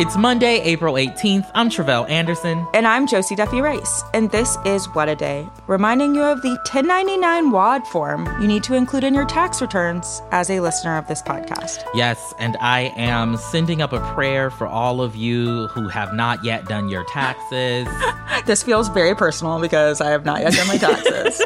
It's Monday, April 18th. I'm Tre'vell Anderson. And I'm Josie Duffy Rice. And this is What a Day, reminding you of the 1099 WAD form you need to include in your tax returns as a listener of this podcast. Yes, and I am sending up a prayer for all of you who have not yet done your taxes. this feels very personal because I have not yet done my taxes.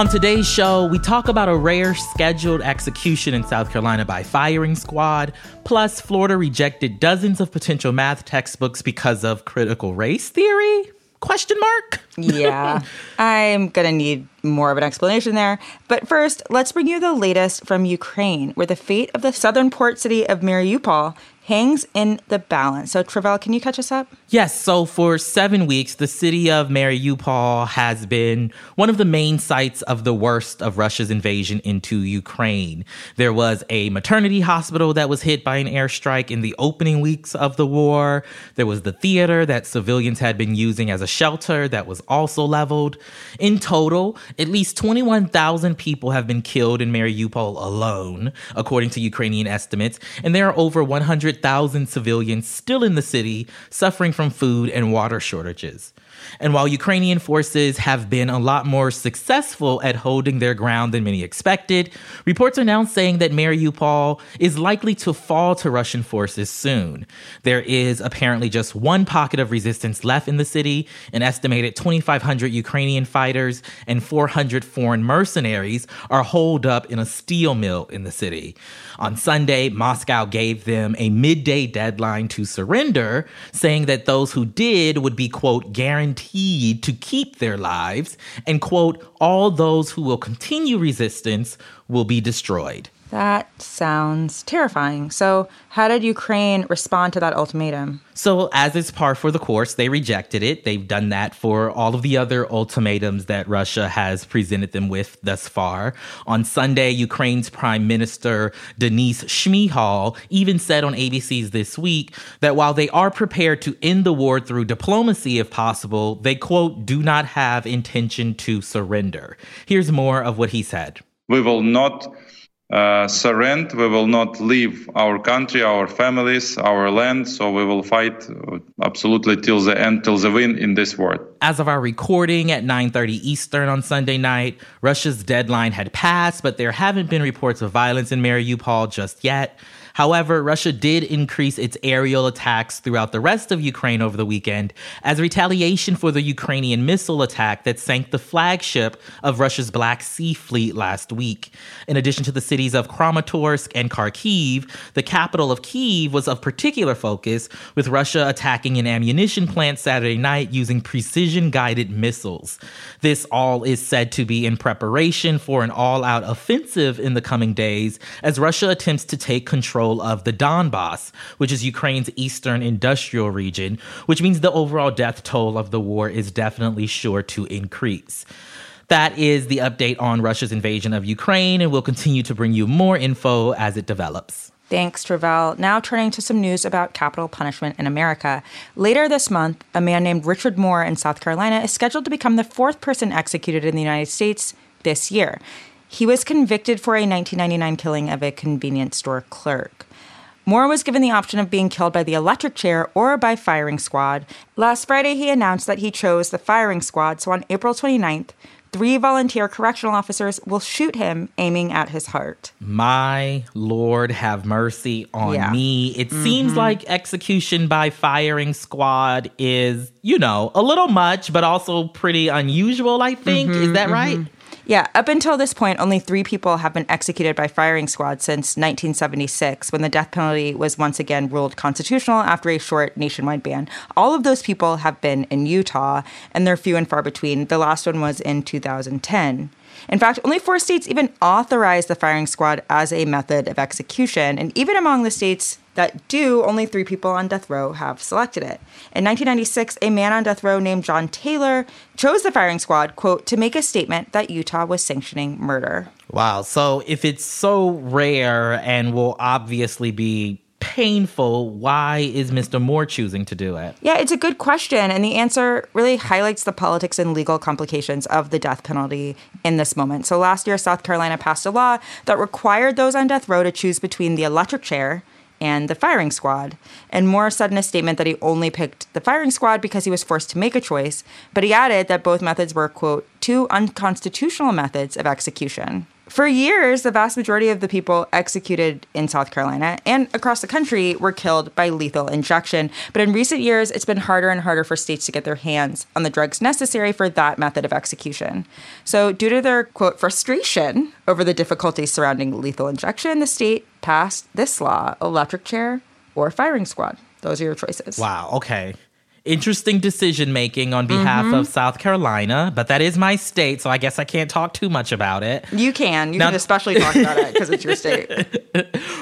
On today's show, we talk about a rare scheduled execution in South Carolina by firing squad. Plus, Florida rejected dozens of potential math textbooks because of critical race theory? Question mark? Yeah, I'm gonna need more of an explanation there. But first, let's bring you the latest from Ukraine, where the fate of the southern port city of Mariupol hangs in the balance. So, Tre'vell, can you catch us up? Yes. So, for seven weeks, the city of Mariupol has been one of the main sites of the worst of Russia's invasion into Ukraine. There was a maternity hospital that was hit by an airstrike in the opening weeks of the war. There was the theater that civilians had been using as a shelter that was also leveled. In total, at least 21,000 people have been killed in Mariupol alone, according to Ukrainian estimates, and there are over 100,000 civilians still in the city suffering from food and water shortages. And while Ukrainian forces have been a lot more successful at holding their ground than many expected, reports are now saying that Mariupol is likely to fall to Russian forces soon. There is apparently just one pocket of resistance left in the city. An estimated 2,500 Ukrainian fighters and 400 foreign mercenaries are holed up in a steel mill in the city. On Sunday, Moscow gave them a midday deadline to surrender, saying that those who did would be, quote, guaranteed guaranteed to keep their lives, and quote, all those who will continue resistance will be destroyed. That sounds terrifying. So, how did Ukraine respond to that ultimatum? So, as is par for the course, they rejected it. They've done that for all of the other ultimatums that Russia has presented them with thus far. On Sunday, Ukraine's Prime Minister Denys Shmyhal even said on ABC's This Week that while they are prepared to end the war through diplomacy if possible, they, quote, do not have intention to surrender. Here's more of what he said. We will not uh, surrender. We will not leave our country, our families, our land. So we will fight uh, absolutely till the end, till the win in this war. As of our recording at 9:30 Eastern on Sunday night, Russia's deadline had passed, but there haven't been reports of violence in Mariupol just yet. However, Russia did increase its aerial attacks throughout the rest of Ukraine over the weekend as retaliation for the Ukrainian missile attack that sank the flagship of Russia's Black Sea Fleet last week. In addition to the cities of Kramatorsk and Kharkiv, the capital of Kiev was of particular focus, with Russia attacking an ammunition plant Saturday night using precision guided missiles. This all is said to be in preparation for an all out offensive in the coming days as Russia attempts to take control control of the Donbass, which is Ukraine's eastern industrial region, which means the overall death toll of the war is definitely sure to increase. That is the update on Russia's invasion of Ukraine, and we'll continue to bring you more info as it develops. Thanks, Tre'vell. Now turning to some news about capital punishment in America. Later this month, a man named Richard Moore in South Carolina is scheduled to become the fourth person executed in the United States this year. He was convicted for a 1999 killing of a convenience store clerk. Moore was given the option of being killed by the electric chair or by firing squad. Last Friday, he announced that he chose the firing squad, so on April 29th, three volunteer correctional officers will shoot him, aiming at his heart. My Lord, have mercy on yeah. me. It mm-hmm. seems like execution by firing squad is, you know, a little much, but also pretty unusual, I think. Mm-hmm, Is that mm-hmm. right? Yeah, up until this point, only three people have been executed by firing squad since 1976, when the death penalty was once again ruled constitutional after a short nationwide ban. All of those people have been in Utah, and they're few and far between. The last one was in 2010. In fact, only four states even authorized the firing squad as a method of execution. And even among the states that do, only three people on death row have selected it. In 1996, a man on death row named John Taylor chose the firing squad, quote, to make a statement that Utah was sanctioning murder. Wow. So if it's so rare and will obviously be painful, why is Mr. Moore choosing to do it? Yeah, it's a good question. And the answer really highlights the politics and legal complications of the death penalty in this moment. So last year, South Carolina passed a law that required those on death row to choose between the electric chair and the firing squad. And Moore said in a statement that he only picked the firing squad because he was forced to make a choice, but he added that both methods were, quote, two unconstitutional methods of execution. For years, the vast majority of the people executed in South Carolina and across the country were killed by lethal injection. But in recent years, it's been harder and harder for states to get their hands on the drugs necessary for that method of execution. So, due to their quote frustration over the difficulties surrounding lethal injection, the state passed this law electric chair or firing squad. Those are your choices. Wow. Okay interesting decision making on behalf mm-hmm. of South Carolina, but that is my state, so I guess I can't talk too much about it. You can. You now, can especially talk about it because it's your state.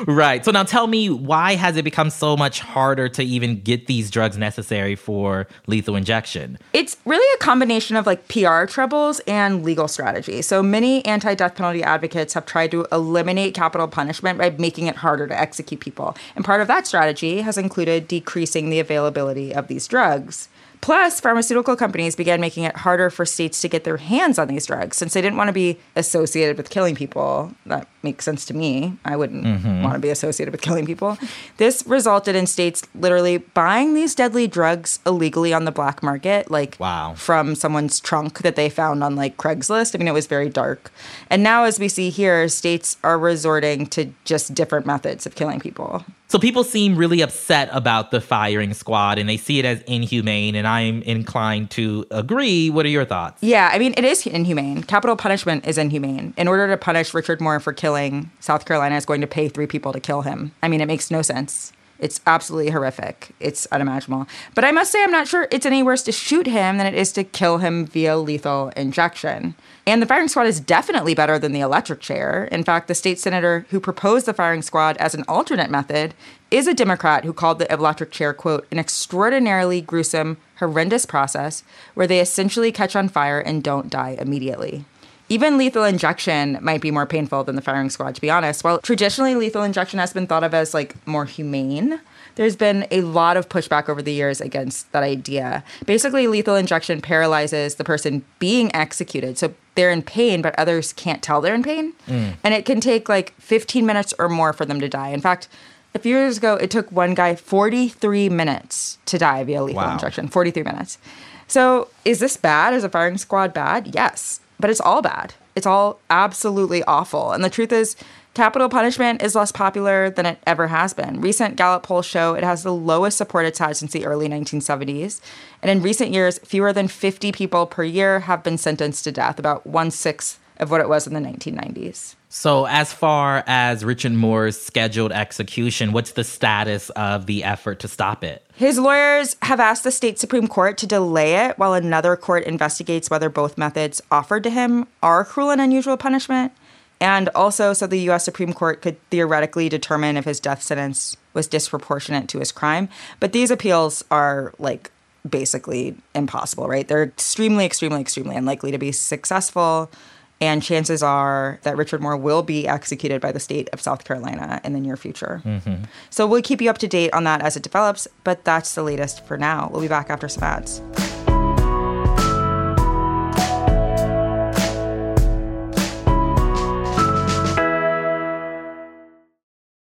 right. So now tell me, why has it become so much harder to even get these drugs necessary for lethal injection? It's really a combination of like PR troubles and legal strategy. So many anti death penalty advocates have tried to eliminate capital punishment by making it harder to execute people. And part of that strategy has included decreasing the availability of these drugs drugs. Plus, pharmaceutical companies began making it harder for states to get their hands on these drugs since they didn't want to be associated with killing people. That makes sense to me. I wouldn't mm-hmm. want to be associated with killing people. This resulted in states literally buying these deadly drugs illegally on the black market, like wow. from someone's trunk that they found on like Craigslist. I mean, it was very dark. And now, as we see here, states are resorting to just different methods of killing people. So people seem really upset about the firing squad and they see it as inhumane, and I'm inclined to agree. What are your thoughts? Yeah, I mean, it is inhumane. Capital punishment is inhumane. In order to punish Richard Moore for killing, South Carolina is going to pay three people to kill him. I mean, it makes no sense. It's absolutely horrific. It's unimaginable. But I must say, I'm not sure it's any worse to shoot him than it is to kill him via lethal injection. And the firing squad is definitely better than the electric chair. In fact, the state senator who proposed the firing squad as an alternate method is a Democrat who called the electric chair, quote, an extraordinarily gruesome, horrendous process where they essentially catch on fire and don't die immediately. Even lethal injection might be more painful than the firing squad, to be honest. While traditionally lethal injection has been thought of as like more humane, there's been a lot of pushback over the years against that idea. Basically, lethal injection paralyzes the person being executed. So they're in pain, but others can't tell they're in pain. Mm. And it can take like 15 minutes or more for them to die. In fact, a few years ago, it took one guy 43 minutes to die via lethal wow. injection. 43 minutes. So is this bad? Is a firing squad bad? Yes, but it's all bad. It's all absolutely awful. And the truth is, Capital punishment is less popular than it ever has been. Recent Gallup polls show it has the lowest support it's had since the early 1970s. And in recent years, fewer than 50 people per year have been sentenced to death, about one sixth of what it was in the 1990s. So, as far as Richard Moore's scheduled execution, what's the status of the effort to stop it? His lawyers have asked the state Supreme Court to delay it while another court investigates whether both methods offered to him are cruel and unusual punishment. And also, so the US Supreme Court could theoretically determine if his death sentence was disproportionate to his crime. But these appeals are like basically impossible, right? They're extremely, extremely, extremely unlikely to be successful. And chances are that Richard Moore will be executed by the state of South Carolina in the near future. Mm-hmm. So we'll keep you up to date on that as it develops, but that's the latest for now. We'll be back after some ads.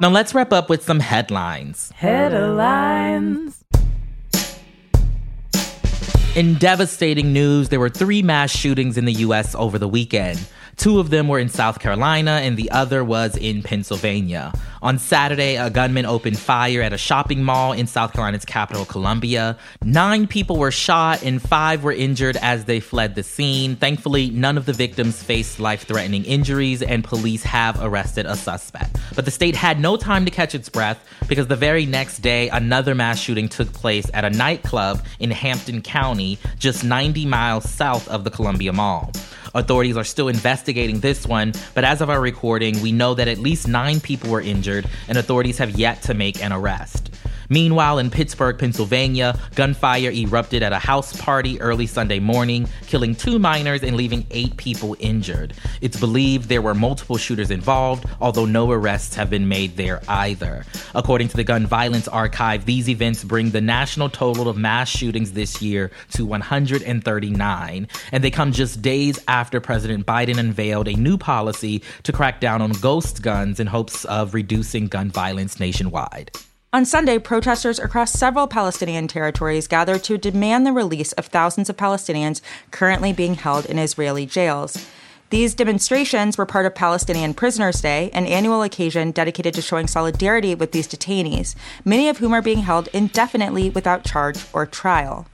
now let's wrap up with some headlines. Headlines. In devastating news, there were three mass shootings in the U.S. over the weekend. Two of them were in South Carolina, and the other was in Pennsylvania. On Saturday, a gunman opened fire at a shopping mall in South Carolina's capital, Columbia. Nine people were shot, and five were injured as they fled the scene. Thankfully, none of the victims faced life threatening injuries, and police have arrested a suspect. But the state had no time to catch its breath because the very next day, another mass shooting took place at a nightclub in Hampton County, just 90 miles south of the Columbia Mall. Authorities are still investigating this one, but as of our recording, we know that at least nine people were injured, and authorities have yet to make an arrest. Meanwhile, in Pittsburgh, Pennsylvania, gunfire erupted at a house party early Sunday morning, killing two minors and leaving eight people injured. It's believed there were multiple shooters involved, although no arrests have been made there either. According to the Gun Violence Archive, these events bring the national total of mass shootings this year to 139, and they come just days after President Biden unveiled a new policy to crack down on ghost guns in hopes of reducing gun violence nationwide. On Sunday, protesters across several Palestinian territories gathered to demand the release of thousands of Palestinians currently being held in Israeli jails. These demonstrations were part of Palestinian Prisoners' Day, an annual occasion dedicated to showing solidarity with these detainees, many of whom are being held indefinitely without charge or trial.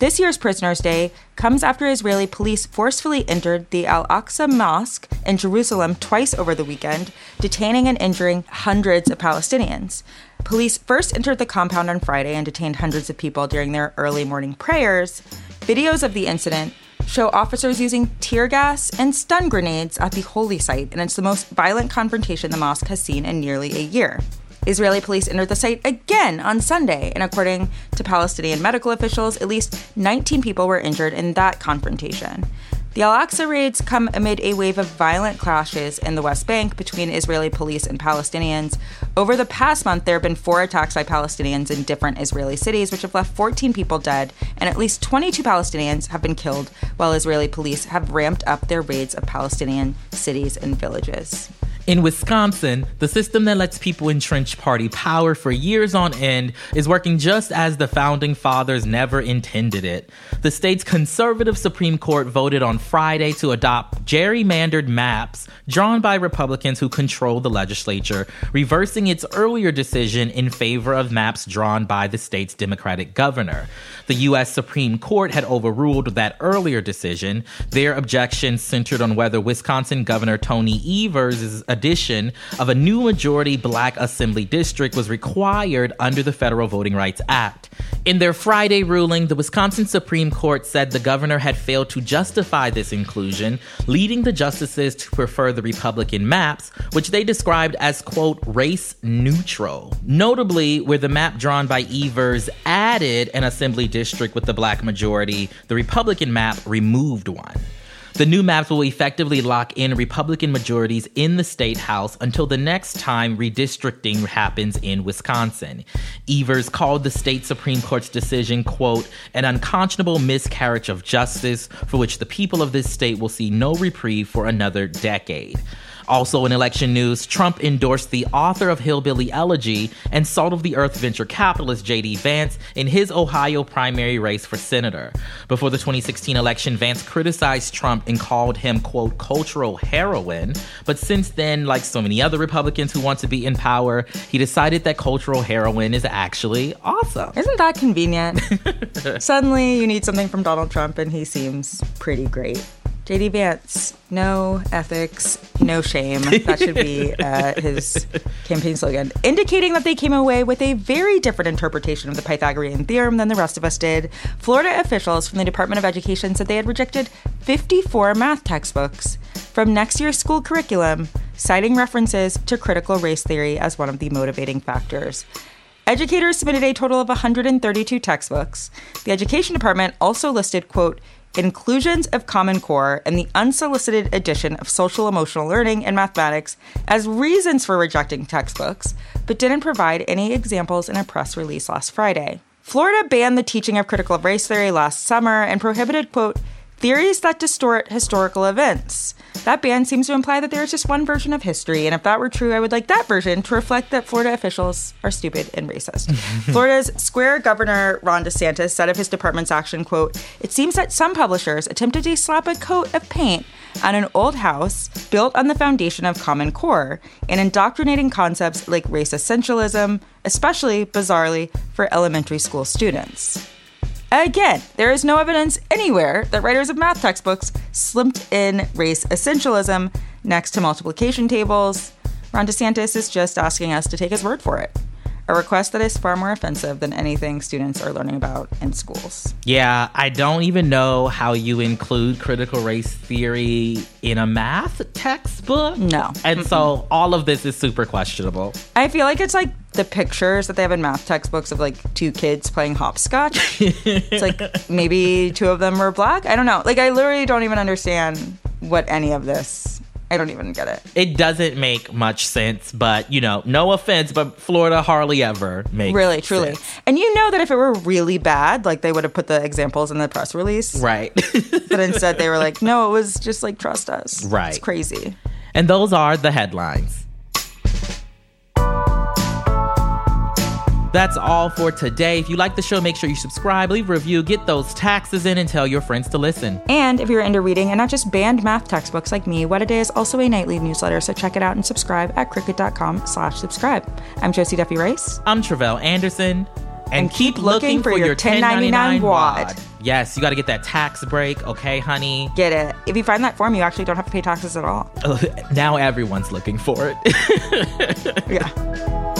This year's Prisoners' Day comes after Israeli police forcefully entered the Al Aqsa Mosque in Jerusalem twice over the weekend, detaining and injuring hundreds of Palestinians. Police first entered the compound on Friday and detained hundreds of people during their early morning prayers. Videos of the incident show officers using tear gas and stun grenades at the holy site, and it's the most violent confrontation the mosque has seen in nearly a year. Israeli police entered the site again on Sunday, and according to Palestinian medical officials, at least 19 people were injured in that confrontation. The Al Aqsa raids come amid a wave of violent clashes in the West Bank between Israeli police and Palestinians. Over the past month, there have been four attacks by Palestinians in different Israeli cities, which have left 14 people dead, and at least 22 Palestinians have been killed, while Israeli police have ramped up their raids of Palestinian cities and villages. In Wisconsin, the system that lets people entrench party power for years on end is working just as the founding fathers never intended it. The state's conservative Supreme Court voted on Friday to adopt gerrymandered maps drawn by Republicans who control the legislature, reversing its earlier decision in favor of maps drawn by the state's Democratic governor. The U.S. Supreme Court had overruled that earlier decision. Their objection centered on whether Wisconsin Governor Tony Evers' uh, addition of a new majority black assembly district was required under the Federal Voting Rights Act. In their Friday ruling, the Wisconsin Supreme Court said the governor had failed to justify this inclusion, leading the justices to prefer the Republican maps, which they described as, quote, race neutral. Notably, where the map drawn by Evers added an assembly district with the black majority, the Republican map removed one. The new maps will effectively lock in Republican majorities in the state house until the next time redistricting happens in Wisconsin. Evers called the state Supreme Court's decision, quote, an unconscionable miscarriage of justice for which the people of this state will see no reprieve for another decade. Also, in election news, Trump endorsed the author of Hillbilly Elegy and Salt of the Earth venture capitalist J.D. Vance in his Ohio primary race for senator. Before the 2016 election, Vance criticized Trump and called him, quote, cultural heroin. But since then, like so many other Republicans who want to be in power, he decided that cultural heroin is actually awesome. Isn't that convenient? Suddenly, you need something from Donald Trump, and he seems pretty great. JD Vance, no ethics, no shame. That should be uh, his campaign slogan, indicating that they came away with a very different interpretation of the Pythagorean theorem than the rest of us did. Florida officials from the Department of Education said they had rejected 54 math textbooks from next year's school curriculum, citing references to critical race theory as one of the motivating factors. Educators submitted a total of 132 textbooks. The Education Department also listed, quote, inclusions of Common Core and the unsolicited addition of social emotional learning and mathematics as reasons for rejecting textbooks, but didn't provide any examples in a press release last Friday. Florida banned the teaching of critical race theory last summer and prohibited, quote, theories that distort historical events. That ban seems to imply that there is just one version of history, and if that were true, I would like that version to reflect that Florida officials are stupid and racist. Florida's Square Governor Ron DeSantis said of his department's action, quote, It seems that some publishers attempted to slap a coat of paint on an old house built on the foundation of Common Core and indoctrinating concepts like race essentialism, especially, bizarrely, for elementary school students. Again, there is no evidence anywhere that writers of math textbooks slipped in race essentialism next to multiplication tables. Ron DeSantis is just asking us to take his word for it. A request that is far more offensive than anything students are learning about in schools. Yeah, I don't even know how you include critical race theory in a math textbook. No. And so all of this is super questionable. I feel like it's like the pictures that they have in math textbooks of like two kids playing hopscotch. it's like maybe two of them were black. I don't know. Like I literally don't even understand what any of this. I don't even get it. It doesn't make much sense, but you know, no offense, but Florida hardly ever makes Really, truly. sense. And you know that if it were really bad, like they would have put the examples in the press release. Right. But instead they were like, no, it was just like trust us. Right. It's crazy. and those are the headlines. That's all for today. If you like the show, make sure you subscribe, leave a review, get those taxes in, and tell your friends to listen. And if you're into reading and not just banned math textbooks like me, What a Day is also a nightly newsletter, so check it out and subscribe at crooked.com slash subscribe. I'm Josie Duffy Rice. I'm Tre'vell Anderson. And, And keep looking for your 1099 wad. Yes, you got to get that tax break, okay, honey? Get it. If you find that form, you actually don't have to pay taxes at all. now everyone's looking for it. Yeah.